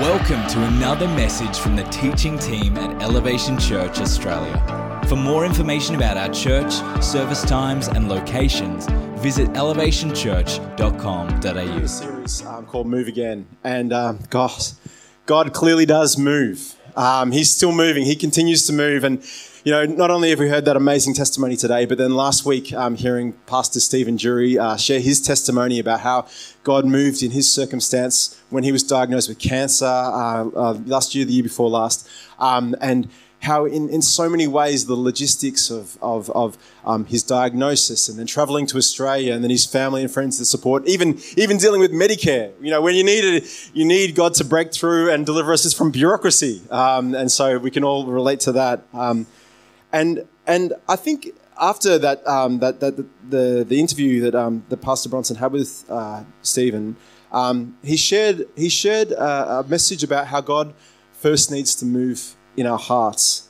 Welcome to another message from the teaching team at Elevation Church Australia. For more information about our church, service times, and locations, visit elevationchurch.com.au. series um, called Move Again. And um, gosh, God clearly does move. Um, he's still moving. He continues to move. And, you know, not only have we heard that amazing testimony today, but then last week, um, hearing Pastor Stephen Jury uh, share his testimony about how God moved in his circumstance when he was diagnosed with cancer uh, uh, last year, the year before last. Um, and how in, in so many ways the logistics of, of, of um, his diagnosis and then traveling to Australia and then his family and friends to support, even, even dealing with Medicare. You know, when you need it, you need God to break through and deliver us from bureaucracy. Um, and so we can all relate to that. Um, and, and I think after that, um, that, that the, the interview that, um, Pastor Bronson had with uh, Stephen, um, he shared, he shared a, a message about how God first needs to move in our hearts.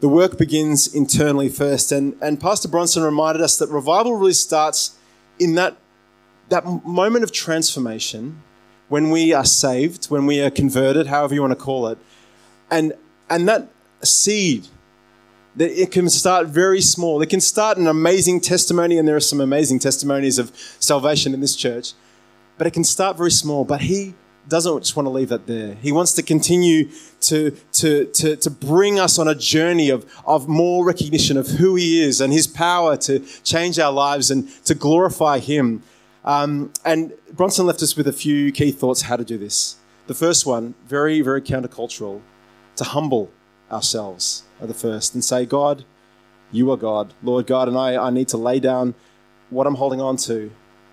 The work begins internally first. And, and Pastor Bronson reminded us that revival really starts in that, that moment of transformation when we are saved, when we are converted, however you want to call it. And, and that seed, that it can start very small. It can start an amazing testimony, and there are some amazing testimonies of salvation in this church, but it can start very small. But he doesn't just want to leave that there. He wants to continue to, to, to, to bring us on a journey of, of more recognition of who He is and His power to change our lives and to glorify Him. Um, and Bronson left us with a few key thoughts how to do this. The first one, very, very countercultural, to humble ourselves are the first and say, God, you are God. Lord God, and I, I need to lay down what I'm holding on to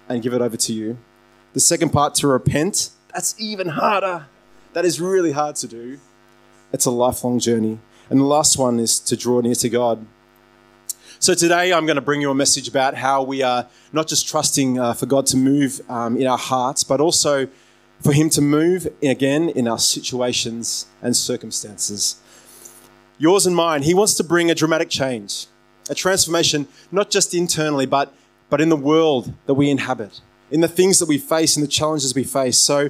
and give it over to you. The second part, to repent that's even harder. That is really hard to do. It's a lifelong journey. And the last one is to draw near to God. So today I'm going to bring you a message about how we are not just trusting uh, for God to move um, in our hearts, but also for Him to move again in our situations and circumstances. Yours and mine. He wants to bring a dramatic change, a transformation, not just internally, but, but in the world that we inhabit in the things that we face, in the challenges we face. So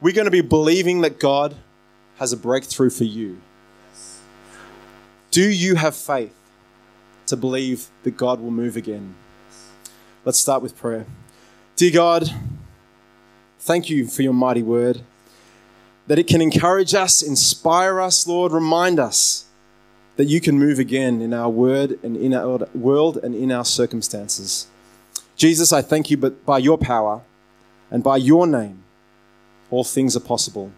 we're going to be believing that God has a breakthrough for you. Do you have faith to believe that God will move again? Let's start with prayer. Dear God, thank you for your mighty word, that it can encourage us, inspire us, Lord, remind us that you can move again in our word and in our world and in our circumstances. Jesus, I thank you, but by your power and by your name, all things are possible.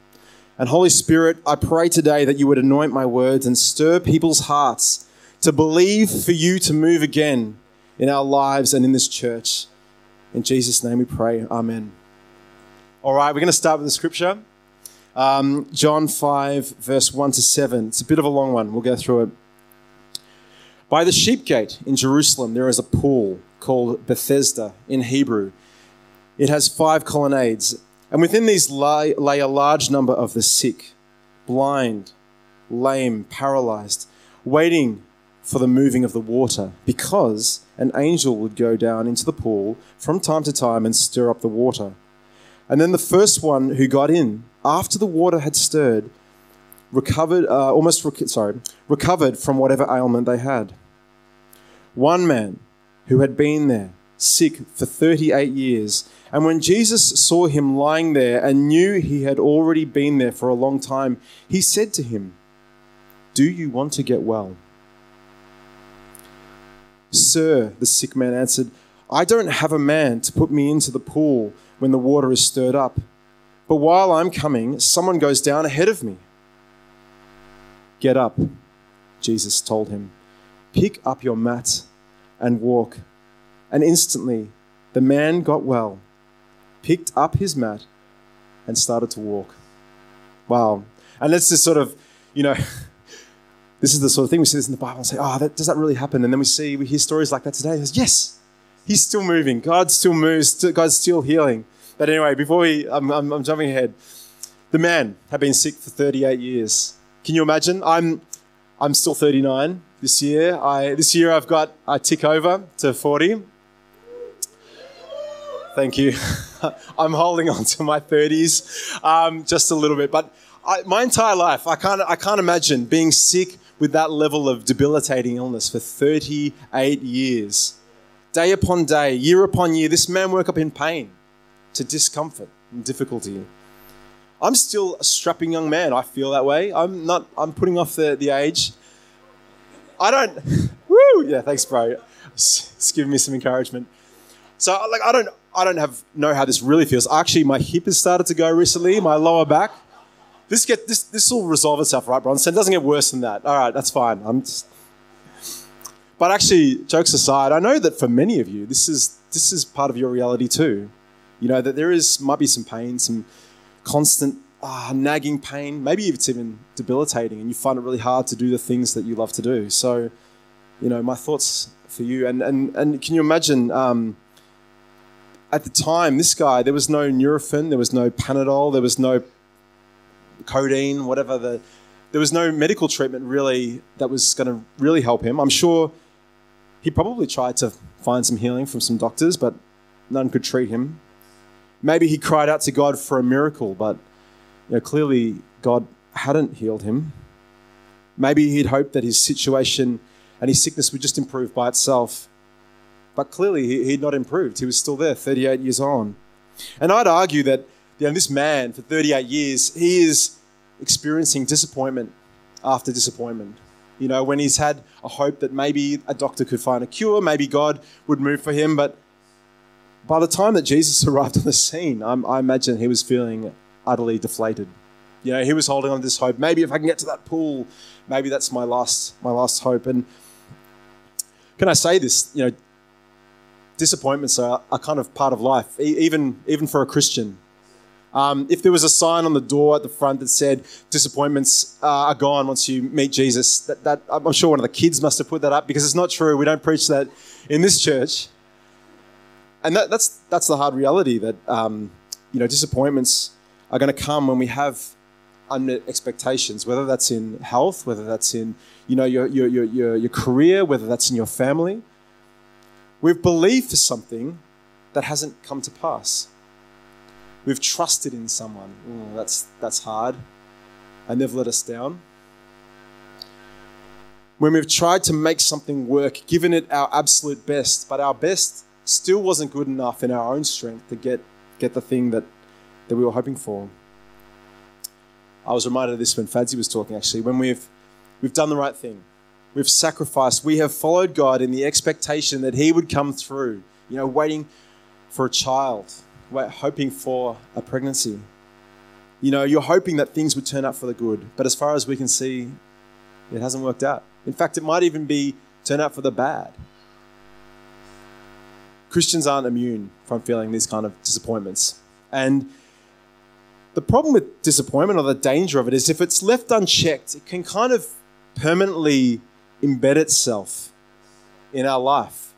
And Holy Spirit, I pray today that you would anoint my words and stir people's hearts to believe for you to move again in our lives and in this church. In Jesus' name we pray. Amen. All right, we're going to start with the scripture. Um, John 5, verse 1 to 7. It's a bit of a long one. We'll go through it. By the sheep gate in Jerusalem, there is a pool called Bethesda in Hebrew. It has five colonnades, and within these lay, lay a large number of the sick, blind, lame, paralyzed, waiting for the moving of the water, because an angel would go down into the pool from time to time and stir up the water. And then the first one who got in, after the water had stirred, recovered, uh, almost rec- sorry, recovered from whatever ailment they had. One man who had been there, sick for 38 years. And when Jesus saw him lying there and knew he had already been there for a long time, he said to him, Do you want to get well? Sir, the sick man answered, I don't have a man to put me into the pool when the water is stirred up. But while I'm coming, someone goes down ahead of me. Get up, Jesus told him. Pick up your mat and walk. And instantly the man got well, picked up his mat, and started to walk. Wow. And let's just sort of, you know, this is the sort of thing we see this in the Bible and say, oh, that, does that really happen? And then we see, we hear stories like that today. Says, yes, he's still moving. God still moves. God's still healing. But anyway, before we, I'm, I'm, I'm jumping ahead. The man had been sick for 38 years. Can you imagine? I'm, I'm still 39 this year. I, this year I've got, I tick over to 40. Thank you. I'm holding on to my 30s um, just a little bit. But I, my entire life, I can't, I can't imagine being sick with that level of debilitating illness for 38 years. Day upon day, year upon year, this man woke up in pain, to discomfort and difficulty. I'm still a strapping young man. I feel that way. I'm not, I'm putting off the, the age. I don't, woo, yeah, thanks, bro. It's giving me some encouragement. So, like, I don't, I don't have know how this really feels. Actually, my hip has started to go recently, my lower back. This get this this will resolve itself, right, Bronson? It doesn't get worse than that. All right, that's fine. I'm just. But actually, jokes aside, I know that for many of you, this is this is part of your reality too. You know that there is might be some pain, some constant ah, nagging pain. Maybe it's even debilitating, and you find it really hard to do the things that you love to do. So, you know, my thoughts for you. And and and can you imagine? Um, at the time, this guy, there was no Nurofen, there was no Panadol, there was no codeine, whatever the, there was no medical treatment really that was going to really help him. I'm sure he probably tried to find some healing from some doctors, but none could treat him. Maybe he cried out to God for a miracle, but you know, clearly God hadn't healed him. Maybe he'd hoped that his situation and his sickness would just improve by itself. But clearly, he, he'd not improved. He was still there, 38 years on. And I'd argue that you know, this man, for 38 years, he is experiencing disappointment after disappointment. You know, when he's had a hope that maybe a doctor could find a cure, maybe God would move for him. But by the time that Jesus arrived on the scene, I'm, I imagine he was feeling utterly deflated. You know, he was holding on to this hope. Maybe if I can get to that pool, maybe that's my last, my last hope. And can I say this? You know, disappointments are, are kind of part of life, even, even for a Christian. Um, if there was a sign on the door at the front that said disappointments uh, are gone once you meet Jesus, that, that, I'm sure one of the kids must have put that up because it's not true. We don't preach that in this church. And that, that's, that's the hard reality that um, you know, disappointments are going to come when we have unmet expectations, whether that's in health, whether that's in you know, your, your, your, your career, whether that's in your family. We've believed for something that hasn't come to pass. We've trusted in someone. Ooh, that's, that's hard. And they've let us down. When we've tried to make something work, given it our absolute best, but our best still wasn't good enough in our own strength to get, get the thing that, that we were hoping for. I was reminded of this when Fadzi was talking actually. When we've, we've done the right thing, We've sacrificed. We have followed God in the expectation that He would come through, you know, waiting for a child, hoping for a pregnancy. You know, you're hoping that things would turn out for the good, but as far as we can see, it hasn't worked out. In fact, it might even be turn out for the bad. Christians aren't immune from feeling these kind of disappointments. And the problem with disappointment or the danger of it is if it's left unchecked, it can kind of permanently embed itself in our life.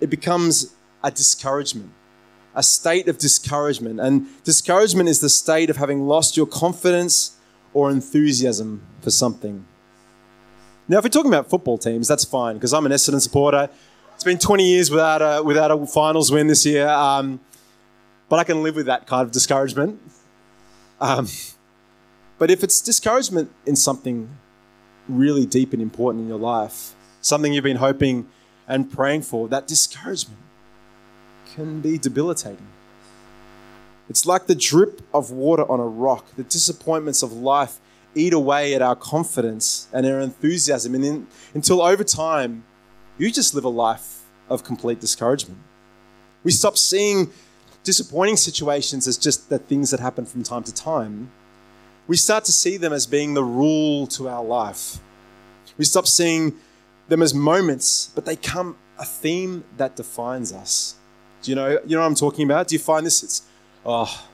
It becomes a discouragement, a state of discouragement. And discouragement is the state of having lost your confidence or enthusiasm for something. Now, if we're talking about football teams, that's fine because I'm an Essendon supporter. It's been 20 years without a, without a finals win this year, um, but I can live with that kind of discouragement. Um, but if it's discouragement in something really deep and important in your life, something you've been hoping and praying for, that discouragement can be debilitating. It's like the drip of water on a rock. The disappointments of life eat away at our confidence and our enthusiasm. And in, until over time, you just live a life of complete discouragement. We stop seeing disappointing situations as just the things that happen from time to time we start to see them as being the rule to our life. We stop seeing them as moments, but they come a theme that defines us. Do you know, you know what I'm talking about? Do you find this? It's, oh,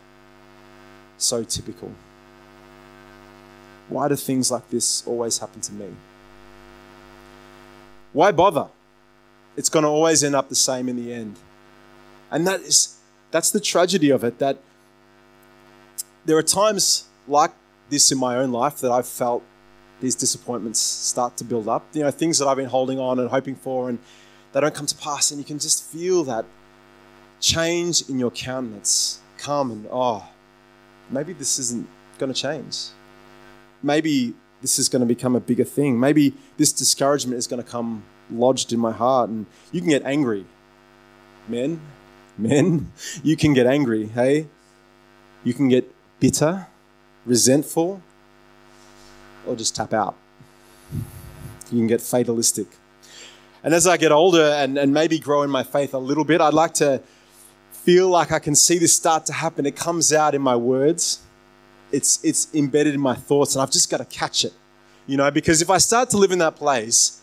so typical. Why do things like this always happen to me? Why bother? It's going to always end up the same in the end. And that is, that's the tragedy of it, that there are times like this in my own life that I've felt these disappointments start to build up. You know, things that I've been holding on and hoping for, and they don't come to pass, and you can just feel that change in your countenance come and oh, maybe this isn't going to change. Maybe this is going to become a bigger thing. Maybe this discouragement is going to come lodged in my heart, and you can get angry. Men, men, you can get angry, hey? You can get bitter, resentful, or just tap out. You can get fatalistic. And as I get older and, and maybe grow in my faith a little bit, I'd like to feel like I can see this start to happen. It comes out in my words, it's, it's embedded in my thoughts, and I've just got to catch it. You know, because if I start to live in that place,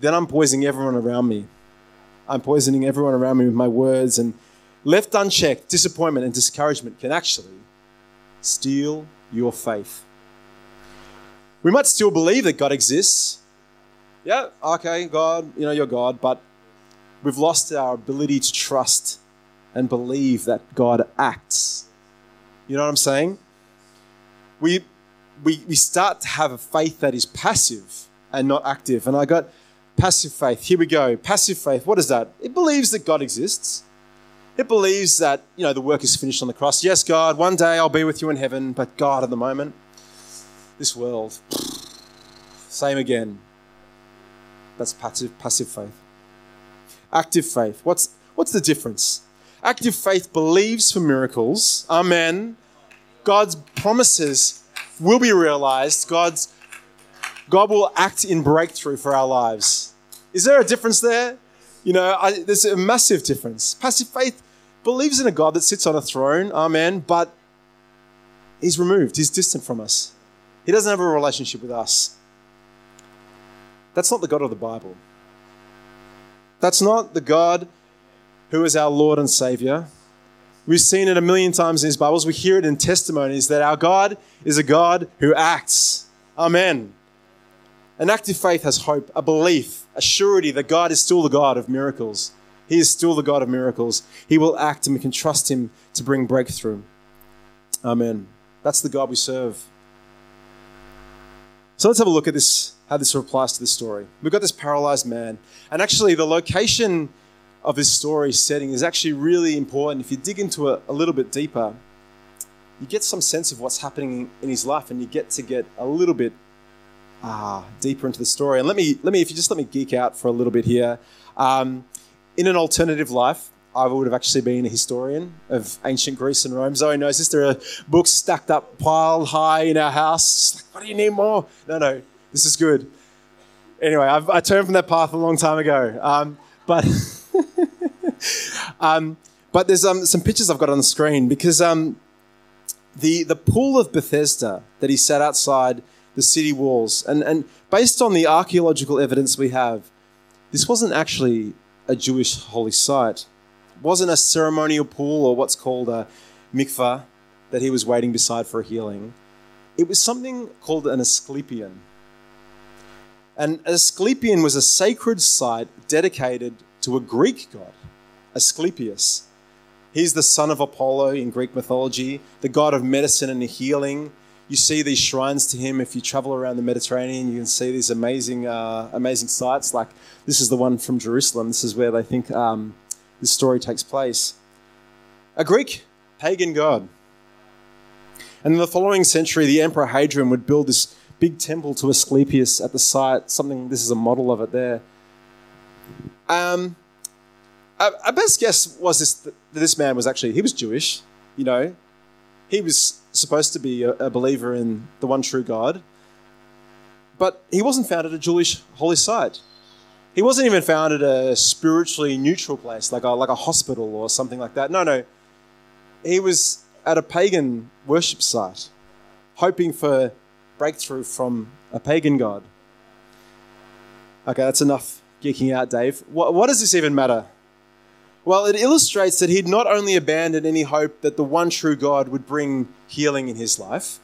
then I'm poisoning everyone around me. I'm poisoning everyone around me with my words, and left unchecked, disappointment and discouragement can actually steal your faith. We might still believe that God exists. Yeah, okay, God, you know, you're God, but we've lost our ability to trust and believe that God acts. You know what I'm saying? We, we, we start to have a faith that is passive and not active. And I got passive faith. Here we go. Passive faith. What is that? It believes that God exists. It believes that, you know, the work is finished on the cross. Yes, God, one day I'll be with you in heaven, but God, at the moment, this world, same again. That's passive, passive faith. Active faith. What's, what's the difference? Active faith believes for miracles. Amen. God's promises will be realized. God's God will act in breakthrough for our lives. Is there a difference there? You know, I, there's a massive difference. Passive faith believes in a God that sits on a throne, amen, but he's removed, he's distant from us. He doesn't have a relationship with us. That's not the God of the Bible. That's not the God who is our Lord and Savior. We've seen it a million times in His Bibles. We hear it in testimonies that our God is a God who acts. Amen. An active faith has hope, a belief, a surety that God is still the God of miracles. He is still the God of miracles. He will act and we can trust Him to bring breakthrough. Amen. That's the God we serve. So let's have a look at this, how this applies to this story. We've got this paralyzed man. And actually, the location of this story setting is actually really important. If you dig into it a little bit deeper, you get some sense of what's happening in his life and you get to get a little bit ah, deeper into the story. And let me, let me, if you just let me geek out for a little bit here. Um, in an alternative life, I would have actually been a historian of ancient Greece and Rome. Zoe knows this. There are books stacked up, piled high in our house. Like, what do you need more? No, no, this is good. Anyway, I've, i turned from that path a long time ago. Um, but, um, but there's um, some pictures I've got on the screen because um, the, the pool of Bethesda that he sat outside the city walls, and, and based on the archaeological evidence we have, this wasn't actually a Jewish holy site wasn't a ceremonial pool or what's called a mikvah that he was waiting beside for a healing. It was something called an Asclepion. And Asclepion was a sacred site dedicated to a Greek god, Asclepius. He's the son of Apollo in Greek mythology, the god of medicine and healing. You see these shrines to him if you travel around the Mediterranean. You can see these amazing, uh, amazing sites. Like this is the one from Jerusalem. This is where they think um, this story takes place. A Greek pagan god. And in the following century, the Emperor Hadrian would build this big temple to Asclepius at the site. Something, this is a model of it there. Um, our best guess was this, that this man was actually, he was Jewish, you know. He was supposed to be a, a believer in the one true God. But he wasn't found at a Jewish holy site. He wasn't even found at a spiritually neutral place, like a, like a hospital or something like that. No, no. He was at a pagan worship site, hoping for breakthrough from a pagan god. Okay, that's enough geeking out, Dave. What, what does this even matter? Well, it illustrates that he'd not only abandoned any hope that the one true God would bring healing in his life,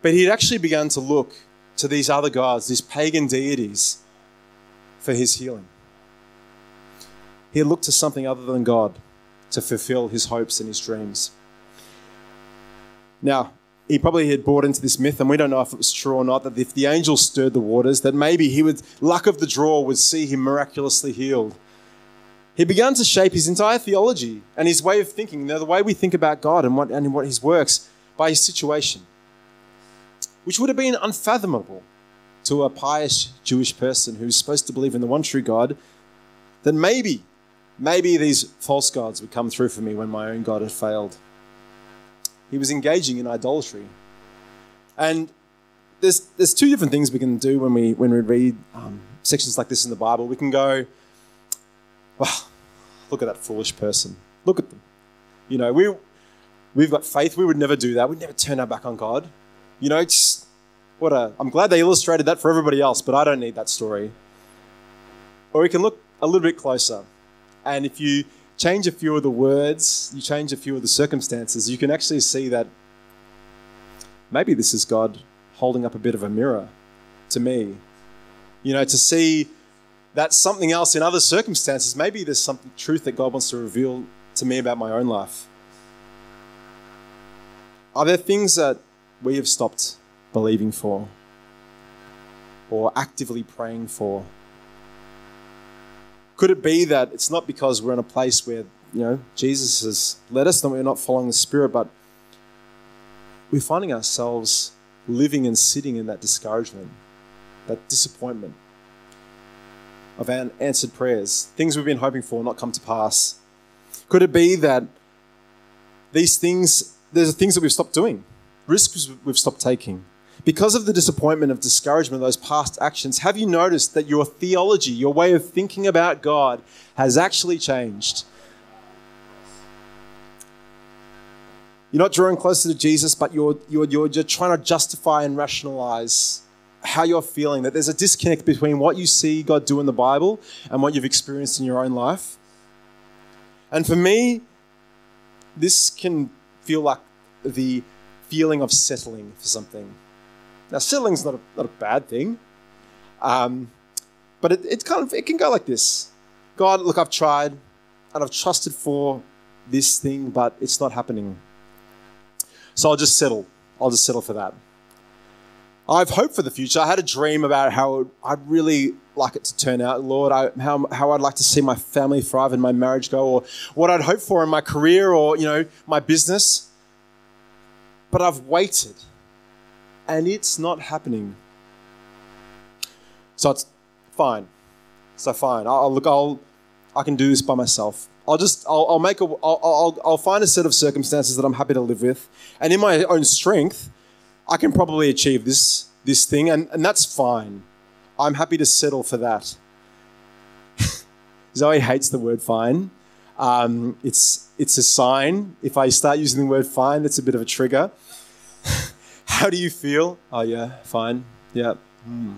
but he'd actually begun to look to these other gods, these pagan deities, for his healing. He looked to something other than God to fulfill his hopes and his dreams. Now, he probably had bought into this myth, and we don't know if it was true or not, that if the angel stirred the waters, that maybe he would, luck of the draw, would see him miraculously healed. He began to shape his entire theology and his way of thinking, you know, the way we think about God and what, and what his works, by his situation, which would have been unfathomable to a pious Jewish person who's supposed to believe in the one true God, then maybe, maybe these false gods would come through for me when my own God had failed. He was engaging in idolatry. And there's, there's two different things we can do when we, when we read um, sections like this in the Bible. We can go, wow, look at that foolish person. Look at them. You know, we, we've got faith. We would never do that. We'd never turn our back on God. You know, it's what a. I'm glad they illustrated that for everybody else, but I don't need that story. Or we can look a little bit closer, and if you change a few of the words, you change a few of the circumstances, you can actually see that maybe this is God holding up a bit of a mirror to me. You know, to see that something else in other circumstances, maybe there's some truth that God wants to reveal to me about my own life. Are there things that we have stopped believing for or actively praying for? Could it be that it's not because we're in a place where, you know, Jesus has led us and we're not following the Spirit, but we're finding ourselves living and sitting in that discouragement, that disappointment of answered prayers, things we've been hoping for not come to pass? Could it be that these things, there's things that we've stopped doing, risks we've stopped taking? Because of the disappointment of discouragement, of those past actions, have you noticed that your theology, your way of thinking about God, has actually changed? You're not drawing closer to Jesus, but you're, you're, you're, you're trying to justify and rationalize how you're feeling, that there's a disconnect between what you see God do in the Bible and what you've experienced in your own life. And for me, this can feel like the feeling of settling for something. Now, settling's not a, not a bad thing, um, but it, it kind of it can go like this: God, look, I've tried and I've trusted for this thing, but it's not happening. So I'll just settle. I'll just settle for that. I've hoped for the future. I had a dream about how I'd really like it to turn out, Lord, I, how, how I'd like to see my family thrive and my marriage go, or what I'd hope for in my career or, you know, my business. But I've waited and it's not happening. So it's fine. So fine. I'll, look. I'll. I can do this by myself. I'll just. I'll, I'll make a. I'll, I'll. I'll find a set of circumstances that I'm happy to live with, and in my own strength, I can probably achieve this this thing, and, and that's fine. I'm happy to settle for that. Zoe hates the word fine. Um, it's it's a sign. If I start using the word fine, it's a bit of a trigger. How do you feel? Oh yeah, fine. Yeah. Hmm.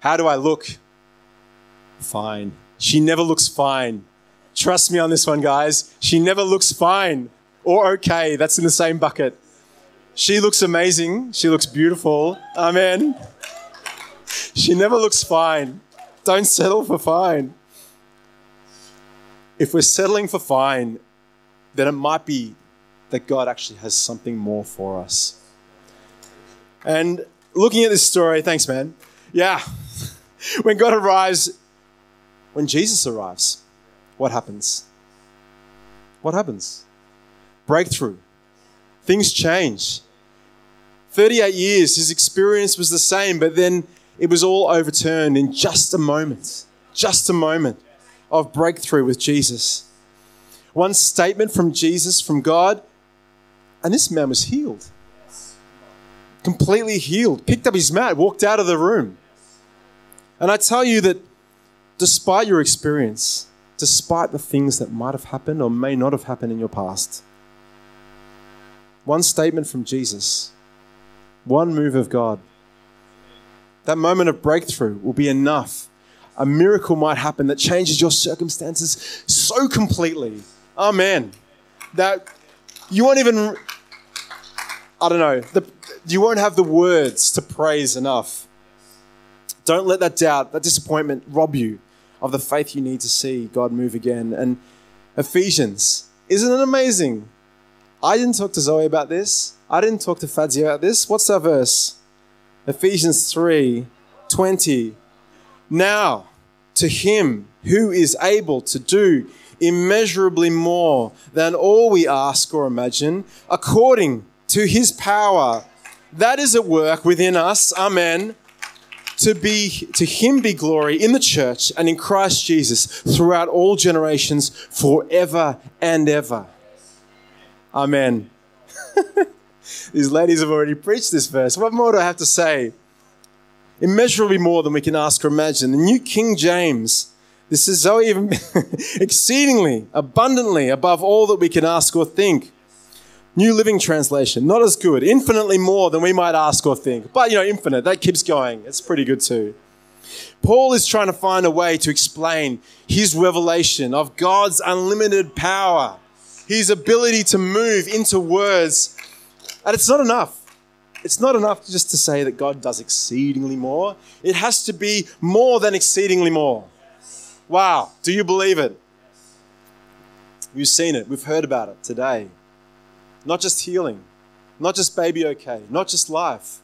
How do I look? Fine. She never looks fine. Trust me on this one, guys. She never looks fine or okay. That's in the same bucket. She looks amazing. She looks beautiful. Amen. She never looks fine. Don't settle for fine. If we're settling for fine, then it might be that God actually has something more for us. And looking at this story, thanks, man. Yeah. when God arrives, when Jesus arrives, what happens? What happens? Breakthrough things change. 38 years, his experience was the same, but then it was all overturned in just a moment. Just a moment of breakthrough with Jesus. One statement from Jesus, from God, and this man was healed. Completely healed. Picked up his mat, walked out of the room. And I tell you that despite your experience, despite the things that might have happened or may not have happened in your past, one statement from Jesus, one move of God. That moment of breakthrough will be enough. A miracle might happen that changes your circumstances so completely. Amen. That you won't even, I don't know, the, you won't have the words to praise enough. Don't let that doubt, that disappointment rob you of the faith you need to see God move again. And Ephesians, isn't it amazing? I didn't talk to Zoe about this. I didn't talk to Fadzia about this. What's that verse? Ephesians 3 20. Now, to him who is able to do immeasurably more than all we ask or imagine, according to his power that is at work within us. Amen. To be to him be glory in the church and in Christ Jesus throughout all generations forever and ever. Amen. These ladies have already preached this verse. What more do I have to say? Immeasurably more than we can ask or imagine. The New King James, this is so even exceedingly, abundantly above all that we can ask or think. New Living Translation, not as good, infinitely more than we might ask or think. But, you know, infinite, that keeps going. It's pretty good too. Paul is trying to find a way to explain his revelation of God's unlimited power, his ability to move into words. And it's not enough. It's not enough just to say that God does exceedingly more. It has to be more than exceedingly more. Wow. Do you believe it? We've seen it. We've heard about it today. Not just healing, not just baby okay, not just life,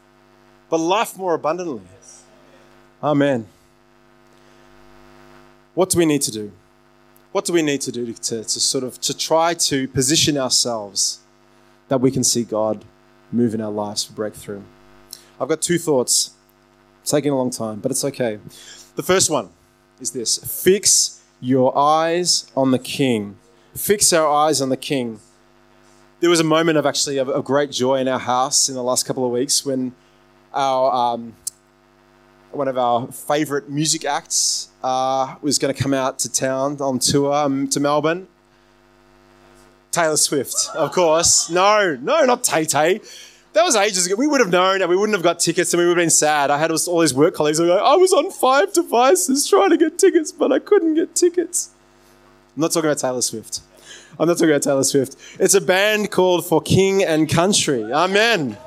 but life more abundantly. Amen. What do we need to do? What do we need to do to, to sort of to try to position ourselves that we can see God move in our lives for breakthrough? I've got two thoughts. It's taking a long time, but it's okay. The first one is this fix your eyes on the King. Fix our eyes on the King. There was a moment of actually of, of great joy in our house in the last couple of weeks when our um, one of our favourite music acts uh, was going to come out to town on tour um, to Melbourne. Taylor Swift, of course. No, no, not Tay Tay. That was ages ago. We would have known and we wouldn't have got tickets and we would have been sad. I had all these work colleagues who were like, I was on five devices trying to get tickets, but I couldn't get tickets. I'm not talking about Taylor Swift. I'm not talking about Taylor Swift. It's a band called For King and Country. Amen.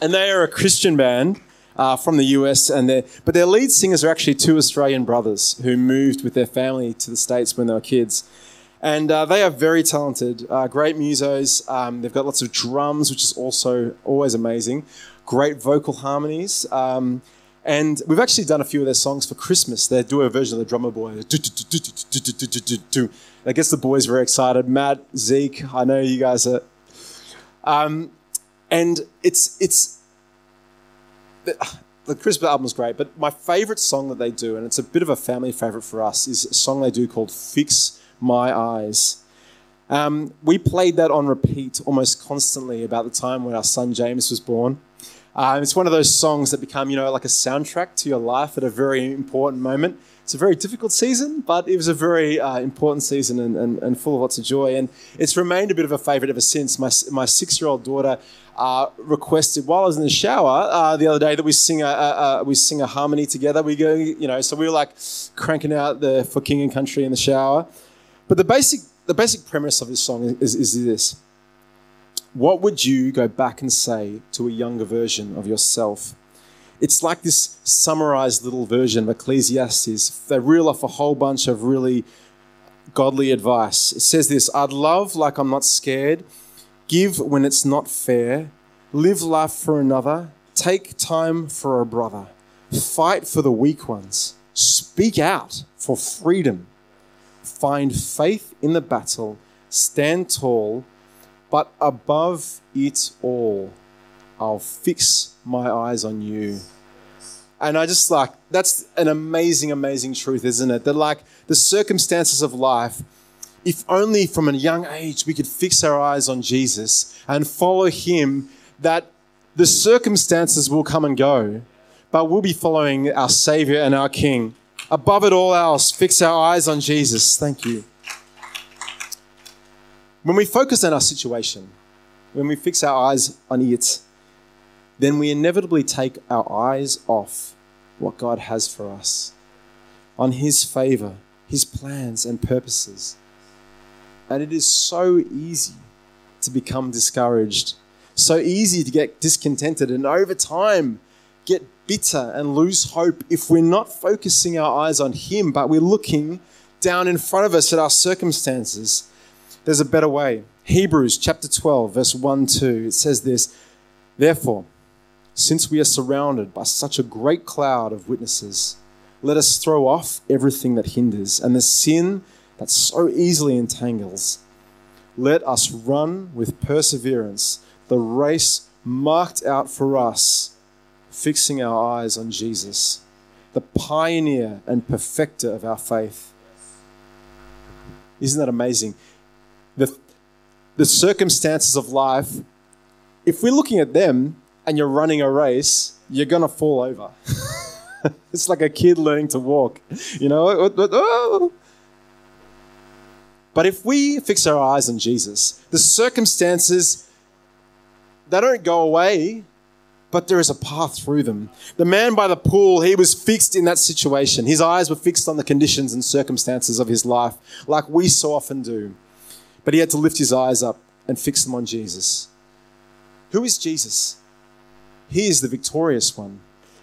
And they are a Christian band. Uh, from the US, and but their lead singers are actually two Australian brothers who moved with their family to the States when they were kids. And uh, they are very talented, uh, great musos. Um, they've got lots of drums, which is also always amazing. Great vocal harmonies. Um, and we've actually done a few of their songs for Christmas. They do a version of the drummer boy. I guess the boys very excited. Matt, Zeke, I know you guys are. Um, and it's it's the Christmas album is great, but my favorite song that they do, and it's a bit of a family favorite for us, is a song they do called "Fix My Eyes." Um, we played that on repeat almost constantly about the time when our son James was born. Um, it's one of those songs that become, you know, like a soundtrack to your life at a very important moment. It's a very difficult season, but it was a very uh, important season and, and, and, full of lots of joy. And it's remained a bit of a favourite ever since. My, my six year old daughter uh, requested while I was in the shower uh, the other day that we sing a, a, a, we sing a harmony together. We go, you know, so we were like cranking out the for King and Country in the shower. But the basic the basic premise of this song is, is this what would you go back and say to a younger version of yourself? It's like this summarized little version of Ecclesiastes. They reel off a whole bunch of really godly advice. It says this I'd love like I'm not scared, give when it's not fair, live life for another, take time for a brother, fight for the weak ones, speak out for freedom, find faith in the battle, stand tall but above it all, I'll fix my eyes on you. And I just like, that's an amazing, amazing truth, isn't it? That, like, the circumstances of life, if only from a young age we could fix our eyes on Jesus and follow Him, that the circumstances will come and go, but we'll be following our Savior and our King. Above it all else, fix our eyes on Jesus. Thank you. When we focus on our situation, when we fix our eyes on it, then we inevitably take our eyes off what God has for us, on His favor, His plans and purposes. And it is so easy to become discouraged, so easy to get discontented, and over time get bitter and lose hope if we're not focusing our eyes on Him, but we're looking down in front of us at our circumstances there's a better way. Hebrews chapter 12, verse 1 2, it says this Therefore, since we are surrounded by such a great cloud of witnesses, let us throw off everything that hinders and the sin that so easily entangles. Let us run with perseverance the race marked out for us, fixing our eyes on Jesus, the pioneer and perfecter of our faith. Isn't that amazing? The, the circumstances of life, if we're looking at them and you're running a race, you're going to fall over. it's like a kid learning to walk. You know, oh! but if we fix our eyes on Jesus, the circumstances they don't go away, but there is a path through them. The man by the pool, he was fixed in that situation. His eyes were fixed on the conditions and circumstances of his life, like we so often do. But he had to lift his eyes up and fix them on Jesus. Who is Jesus? He is the victorious one.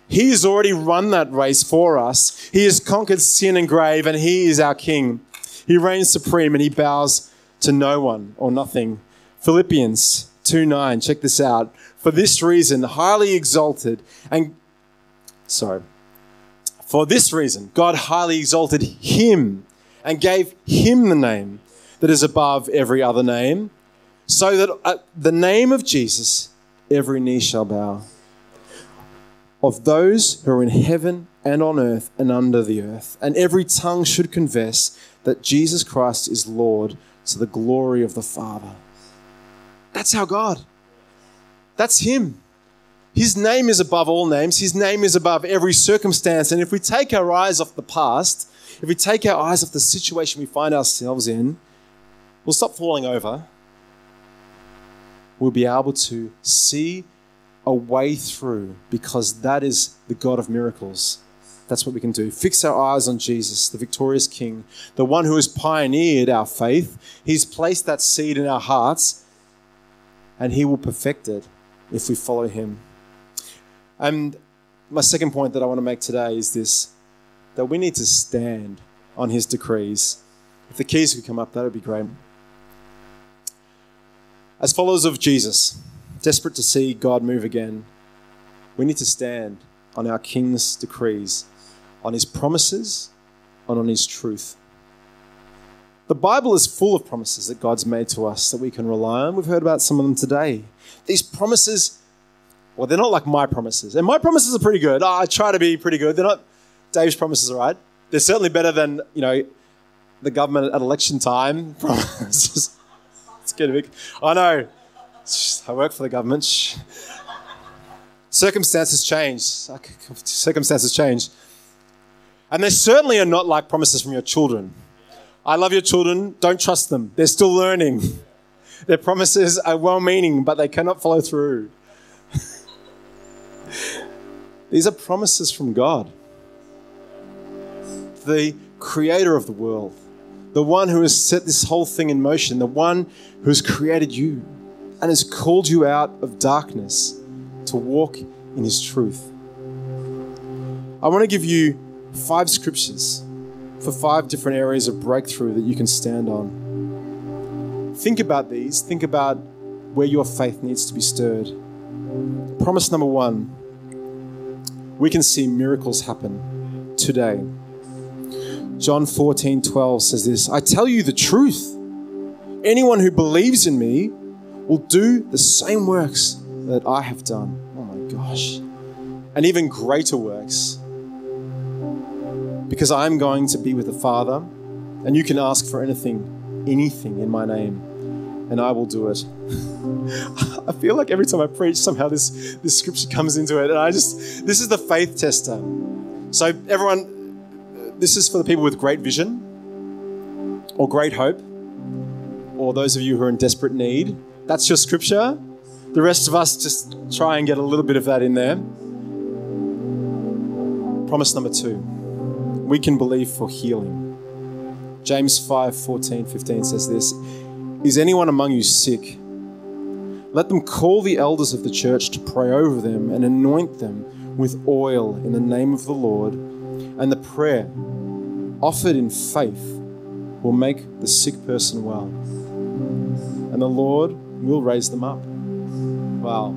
He has already run that race for us. He has conquered sin and grave, and he is our king. He reigns supreme and he bows to no one or nothing. Philippians 2 9, check this out. For this reason, highly exalted and sorry. For this reason, God highly exalted him and gave him the name that is above every other name, so that at the name of Jesus every knee shall bow. Of those who are in heaven and on earth and under the earth, and every tongue should confess that Jesus Christ is Lord to the glory of the Father. That's our God. That's Him. His name is above all names. His name is above every circumstance. And if we take our eyes off the past, if we take our eyes off the situation we find ourselves in, we'll stop falling over. We'll be able to see a way through because that is the God of miracles. That's what we can do. Fix our eyes on Jesus, the victorious King, the one who has pioneered our faith. He's placed that seed in our hearts, and He will perfect it if we follow Him. And my second point that I want to make today is this that we need to stand on His decrees. If the keys could come up, that would be great. As followers of Jesus, desperate to see God move again, we need to stand on our King's decrees on his promises and on his truth. The Bible is full of promises that God's made to us that we can rely on. We've heard about some of them today. These promises, well, they're not like my promises. And my promises are pretty good. I try to be pretty good. They're not, Dave's promises are right. They're certainly better than, you know, the government at election time promises. Getting big. I know. I work for the government. Circumstances change. Circumstances change. And they certainly are not like promises from your children. I love your children, don't trust them. They're still learning. Their promises are well meaning, but they cannot follow through. These are promises from God, the creator of the world, the one who has set this whole thing in motion, the one who has created you and has called you out of darkness to walk in his truth. I want to give you five scriptures for five different areas of breakthrough that you can stand on. Think about these. Think about where your faith needs to be stirred. Promise number one we can see miracles happen today. John 14 12 says this I tell you the truth. Anyone who believes in me will do the same works that I have done. Oh my gosh. And even greater works because I'm going to be with the Father, and you can ask for anything, anything in my name, and I will do it. I feel like every time I preach, somehow this, this scripture comes into it, and I just, this is the faith tester. So, everyone, this is for the people with great vision or great hope, or those of you who are in desperate need. That's your scripture. The rest of us just try and get a little bit of that in there. Promise number two we can believe for healing. James 5 14, 15 says this Is anyone among you sick? Let them call the elders of the church to pray over them and anoint them with oil in the name of the Lord. And the prayer offered in faith will make the sick person well. And the Lord will raise them up. Wow.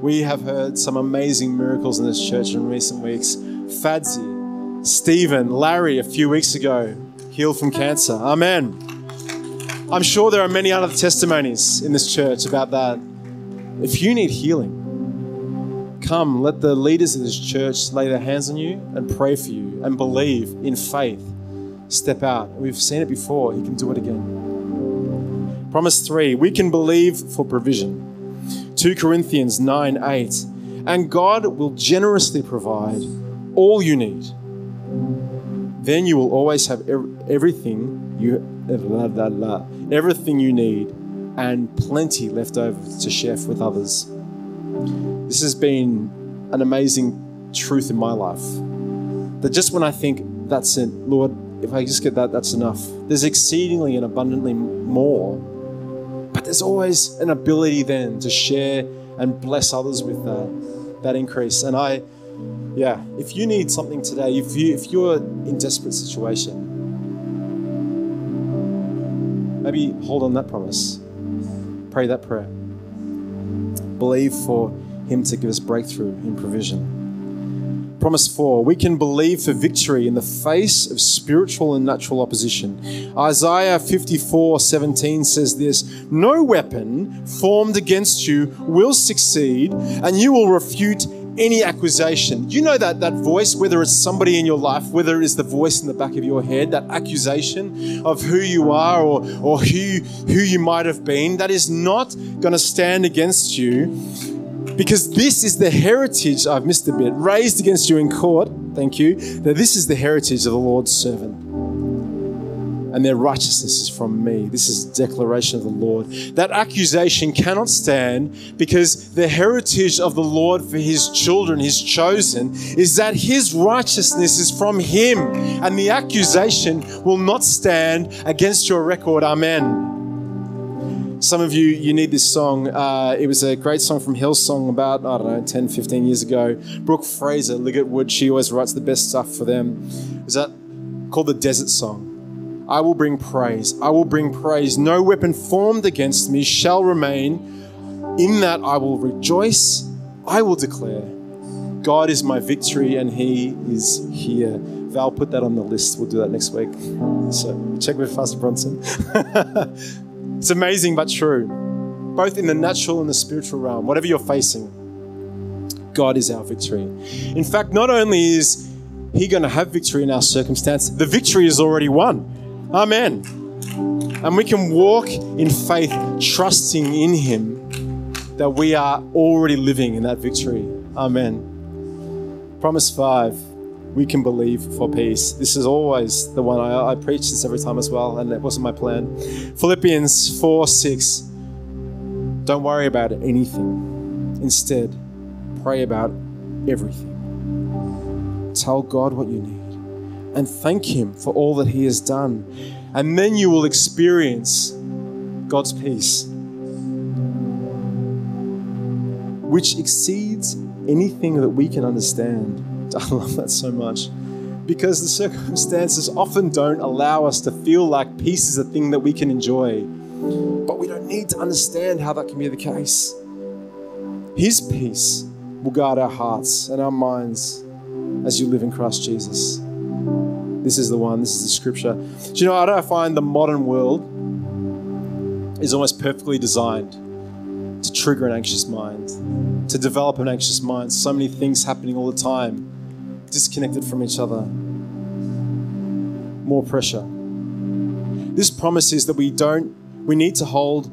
We have heard some amazing miracles in this church in recent weeks. Fadzi, Stephen, Larry, a few weeks ago, healed from cancer. Amen. I'm sure there are many other testimonies in this church about that. If you need healing, come, let the leaders of this church lay their hands on you and pray for you and believe in faith. Step out. We've seen it before, He can do it again. Promise three, we can believe for provision. 2 Corinthians 9 8. And God will generously provide all you need. Then you will always have everything you eh, everything you need and plenty left over to share with others. This has been an amazing truth in my life. That just when I think that's it, Lord, if I just get that, that's enough. There's exceedingly and abundantly more. But there's always an ability then to share and bless others with that, that increase. And I, yeah, if you need something today, if you if you're in desperate situation, maybe hold on that promise. Pray that prayer. Believe for him to give us breakthrough in provision. Promise four, we can believe for victory in the face of spiritual and natural opposition. Isaiah 54 17 says this No weapon formed against you will succeed, and you will refute any accusation. You know that that voice, whether it's somebody in your life, whether it is the voice in the back of your head, that accusation of who you are or, or who, who you might have been, that is not going to stand against you because this is the heritage, I've missed a bit, raised against you in court, thank you, that this is the heritage of the Lord's servant. And their righteousness is from me. This is declaration of the Lord. That accusation cannot stand because the heritage of the Lord for his children, his chosen, is that his righteousness is from him. And the accusation will not stand against your record. Amen. Some of you, you need this song. Uh, it was a great song from Hillsong about, I don't know, 10, 15 years ago. Brooke Fraser, Ligertwood, she always writes the best stuff for them. Is that called the Desert Song? I will bring praise. I will bring praise. No weapon formed against me shall remain. In that I will rejoice. I will declare. God is my victory and He is here. Val, put that on the list. We'll do that next week. So check with Pastor Bronson. It's amazing but true. Both in the natural and the spiritual realm, whatever you're facing, God is our victory. In fact, not only is He going to have victory in our circumstance, the victory is already won. Amen. And we can walk in faith, trusting in Him that we are already living in that victory. Amen. Promise five we can believe for peace. This is always the one I, I preach this every time as well, and it wasn't my plan. Philippians 4 6. Don't worry about anything. Instead, pray about everything. Tell God what you need and thank Him for all that He has done. And then you will experience God's peace, which exceeds anything that we can understand. I love that so much because the circumstances often don't allow us to feel like peace is a thing that we can enjoy. But we don't need to understand how that can be the case. His peace will guard our hearts and our minds as you live in Christ Jesus. This is the one, this is the scripture. Do you know, I don't find the modern world is almost perfectly designed to trigger an anxious mind, to develop an anxious mind. So many things happening all the time disconnected from each other. More pressure. This promise is that we don't, we need to hold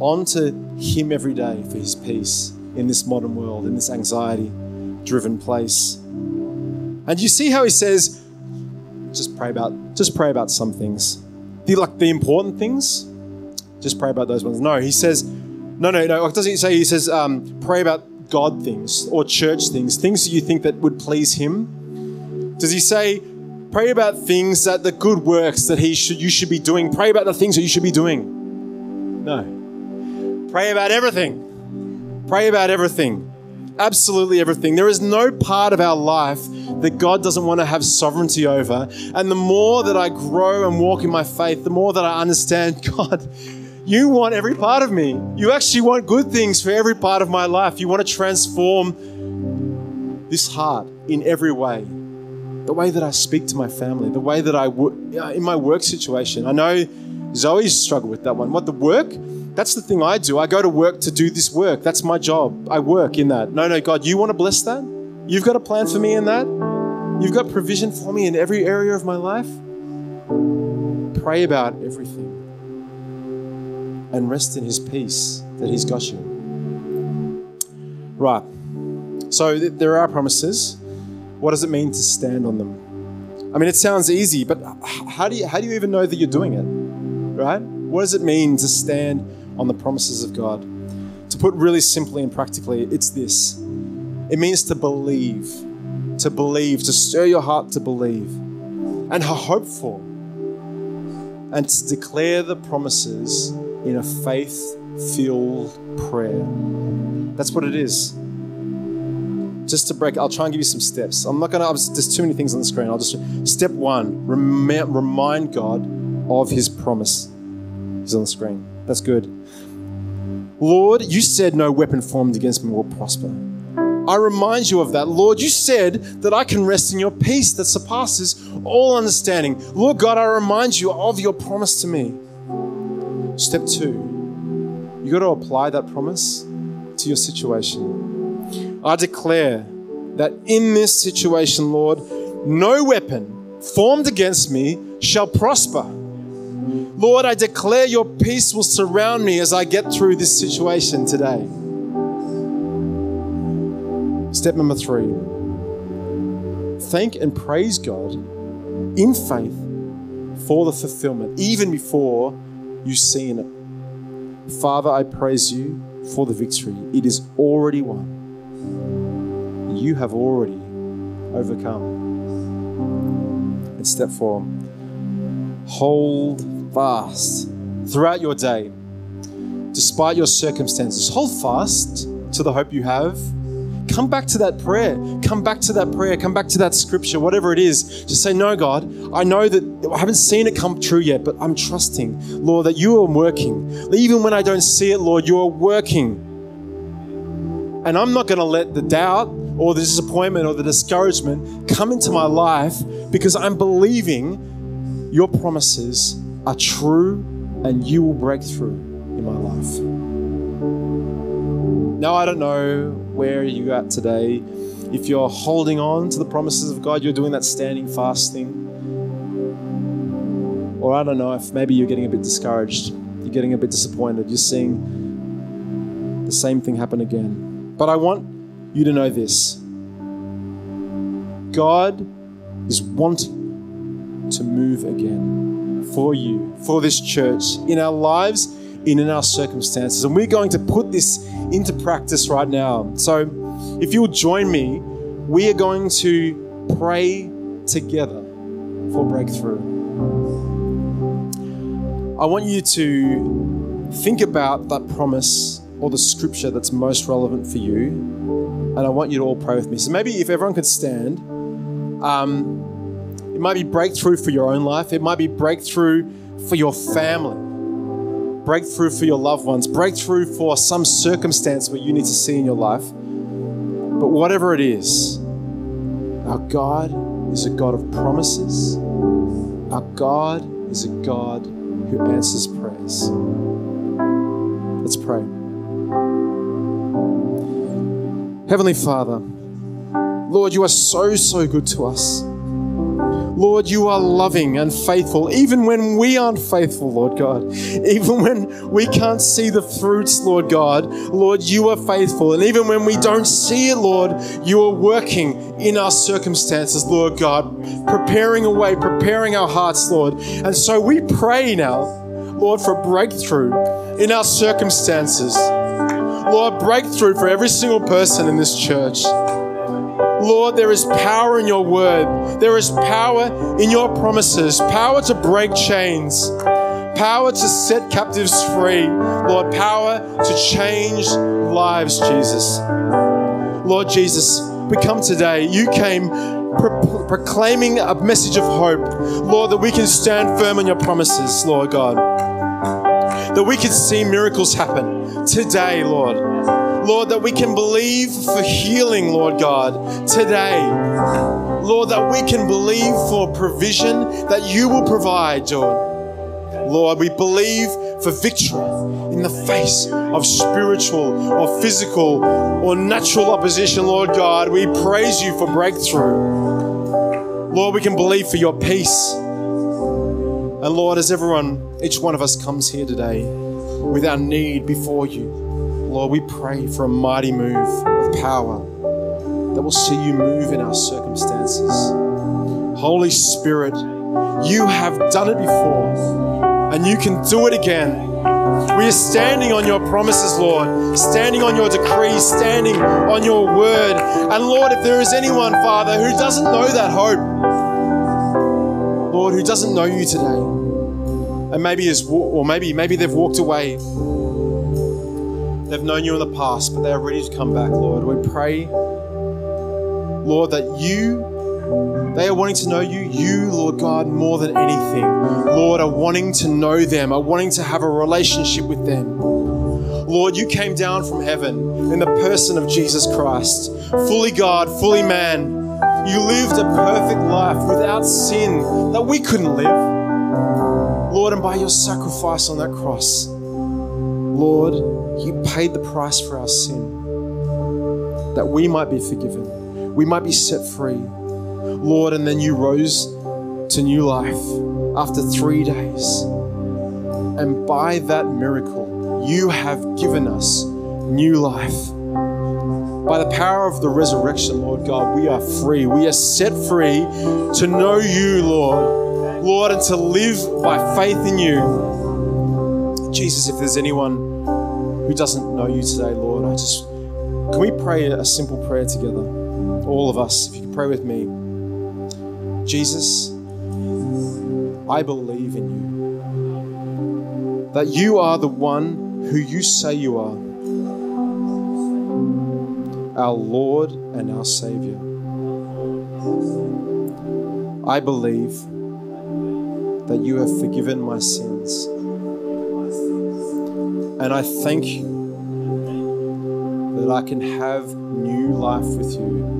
on to Him every day for His peace in this modern world, in this anxiety driven place. And you see how He says, just pray about, just pray about some things. The, like the important things, just pray about those ones. No, He says, no, no, no. Doesn't He say, He says, um, pray about God things or church things, things that you think that would please Him does he say, pray about things that the good works that he should you should be doing? Pray about the things that you should be doing. No. Pray about everything. Pray about everything. Absolutely everything. There is no part of our life that God doesn't want to have sovereignty over. And the more that I grow and walk in my faith, the more that I understand, God, you want every part of me. You actually want good things for every part of my life. You want to transform this heart in every way the way that I speak to my family, the way that I, in my work situation. I know Zoe's struggled with that one. What the work, that's the thing I do. I go to work to do this work. That's my job. I work in that. No, no, God, you want to bless that? You've got a plan for me in that? You've got provision for me in every area of my life? Pray about everything and rest in His peace that He's got you. Right. So th- there are promises. What does it mean to stand on them? I mean, it sounds easy, but how do you how do you even know that you're doing it? Right? What does it mean to stand on the promises of God? To put really simply and practically, it's this. It means to believe, to believe, to stir your heart to believe, and hope for, and to declare the promises in a faith filled prayer. That's what it is. Just to break, I'll try and give you some steps. I'm not going to, there's too many things on the screen. I'll just, step one, rem- remind God of his promise. He's on the screen. That's good. Lord, you said no weapon formed against me will prosper. I remind you of that. Lord, you said that I can rest in your peace that surpasses all understanding. Lord God, I remind you of your promise to me. Step two, you got to apply that promise to your situation. I declare that in this situation, Lord, no weapon formed against me shall prosper. Lord, I declare your peace will surround me as I get through this situation today. Step number three thank and praise God in faith for the fulfillment, even before you see in it. Father, I praise you for the victory. It is already won. You have already overcome. And step four hold fast throughout your day, despite your circumstances. Hold fast to the hope you have come back to that prayer. Come back to that prayer. Come back to that scripture, whatever it is. Just say, No, God, I know that I haven't seen it come true yet, but I'm trusting, Lord, that you are working. Even when I don't see it, Lord, you are working. And I'm not going to let the doubt or the disappointment or the discouragement come into my life because I'm believing your promises are true and you will break through in my life. Now, I don't know where you're at today. If you're holding on to the promises of God, you're doing that standing fast thing. Or I don't know if maybe you're getting a bit discouraged, you're getting a bit disappointed, you're seeing the same thing happen again. But I want you to know this God is wanting to move again for you, for this church, in our lives, and in our circumstances. And we're going to put this into practice right now. So if you'll join me, we are going to pray together for breakthrough. I want you to think about that promise or the scripture that's most relevant for you, and I want you to all pray with me. So maybe if everyone could stand, um, it might be breakthrough for your own life, it might be breakthrough for your family breakthrough for your loved ones, breakthrough for some circumstance where you need to see in your life. But whatever it is, our God is a God of promises. Our God is a God who answers prayers. Let's pray. Heavenly Father, Lord, you are so, so good to us. Lord, you are loving and faithful, even when we aren't faithful, Lord God. Even when we can't see the fruits, Lord God, Lord, you are faithful. And even when we don't see it, Lord, you are working in our circumstances, Lord God, preparing a way, preparing our hearts, Lord. And so we pray now, Lord, for breakthrough in our circumstances. Lord, breakthrough for every single person in this church. Lord, there is power in your word. There is power in your promises, power to break chains, power to set captives free. Lord, power to change lives, Jesus. Lord Jesus, we come today. You came pro- proclaiming a message of hope, Lord, that we can stand firm on your promises, Lord God. That we can see miracles happen today, Lord. Lord, that we can believe for healing, Lord God, today. Lord, that we can believe for provision that you will provide, Lord. Lord, we believe for victory in the face of spiritual or physical or natural opposition, Lord God. We praise you for breakthrough. Lord, we can believe for your peace. And Lord, as everyone, each one of us comes here today with our need before you, Lord, we pray for a mighty move of power that will see you move in our circumstances. Holy Spirit, you have done it before and you can do it again. We are standing on your promises, Lord, standing on your decrees, standing on your word. And Lord, if there is anyone, Father, who doesn't know that hope, Lord, who doesn't know you today, and maybe is, or maybe maybe they've walked away. They've known you in the past, but they are ready to come back, Lord. We pray, Lord, that you they are wanting to know you, you, Lord God, more than anything. Lord, are wanting to know them, are wanting to have a relationship with them. Lord, you came down from heaven in the person of Jesus Christ, fully God, fully man. You lived a perfect life without sin that we couldn't live. Lord, and by your sacrifice on that cross, Lord, you paid the price for our sin that we might be forgiven, we might be set free. Lord, and then you rose to new life after three days. And by that miracle, you have given us new life. By the power of the resurrection, Lord God, we are free. We are set free to know you, Lord. Lord, and to live by faith in you. Jesus, if there's anyone who doesn't know you today, Lord, I just can we pray a simple prayer together? All of us, if you pray with me. Jesus, I believe in you. That you are the one who you say you are, our Lord and our Savior. I believe that you have forgiven my sins. And I thank you that I can have new life with you.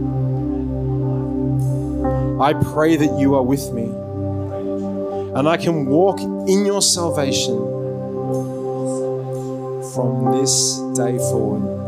I pray that you are with me and I can walk in your salvation from this day forward.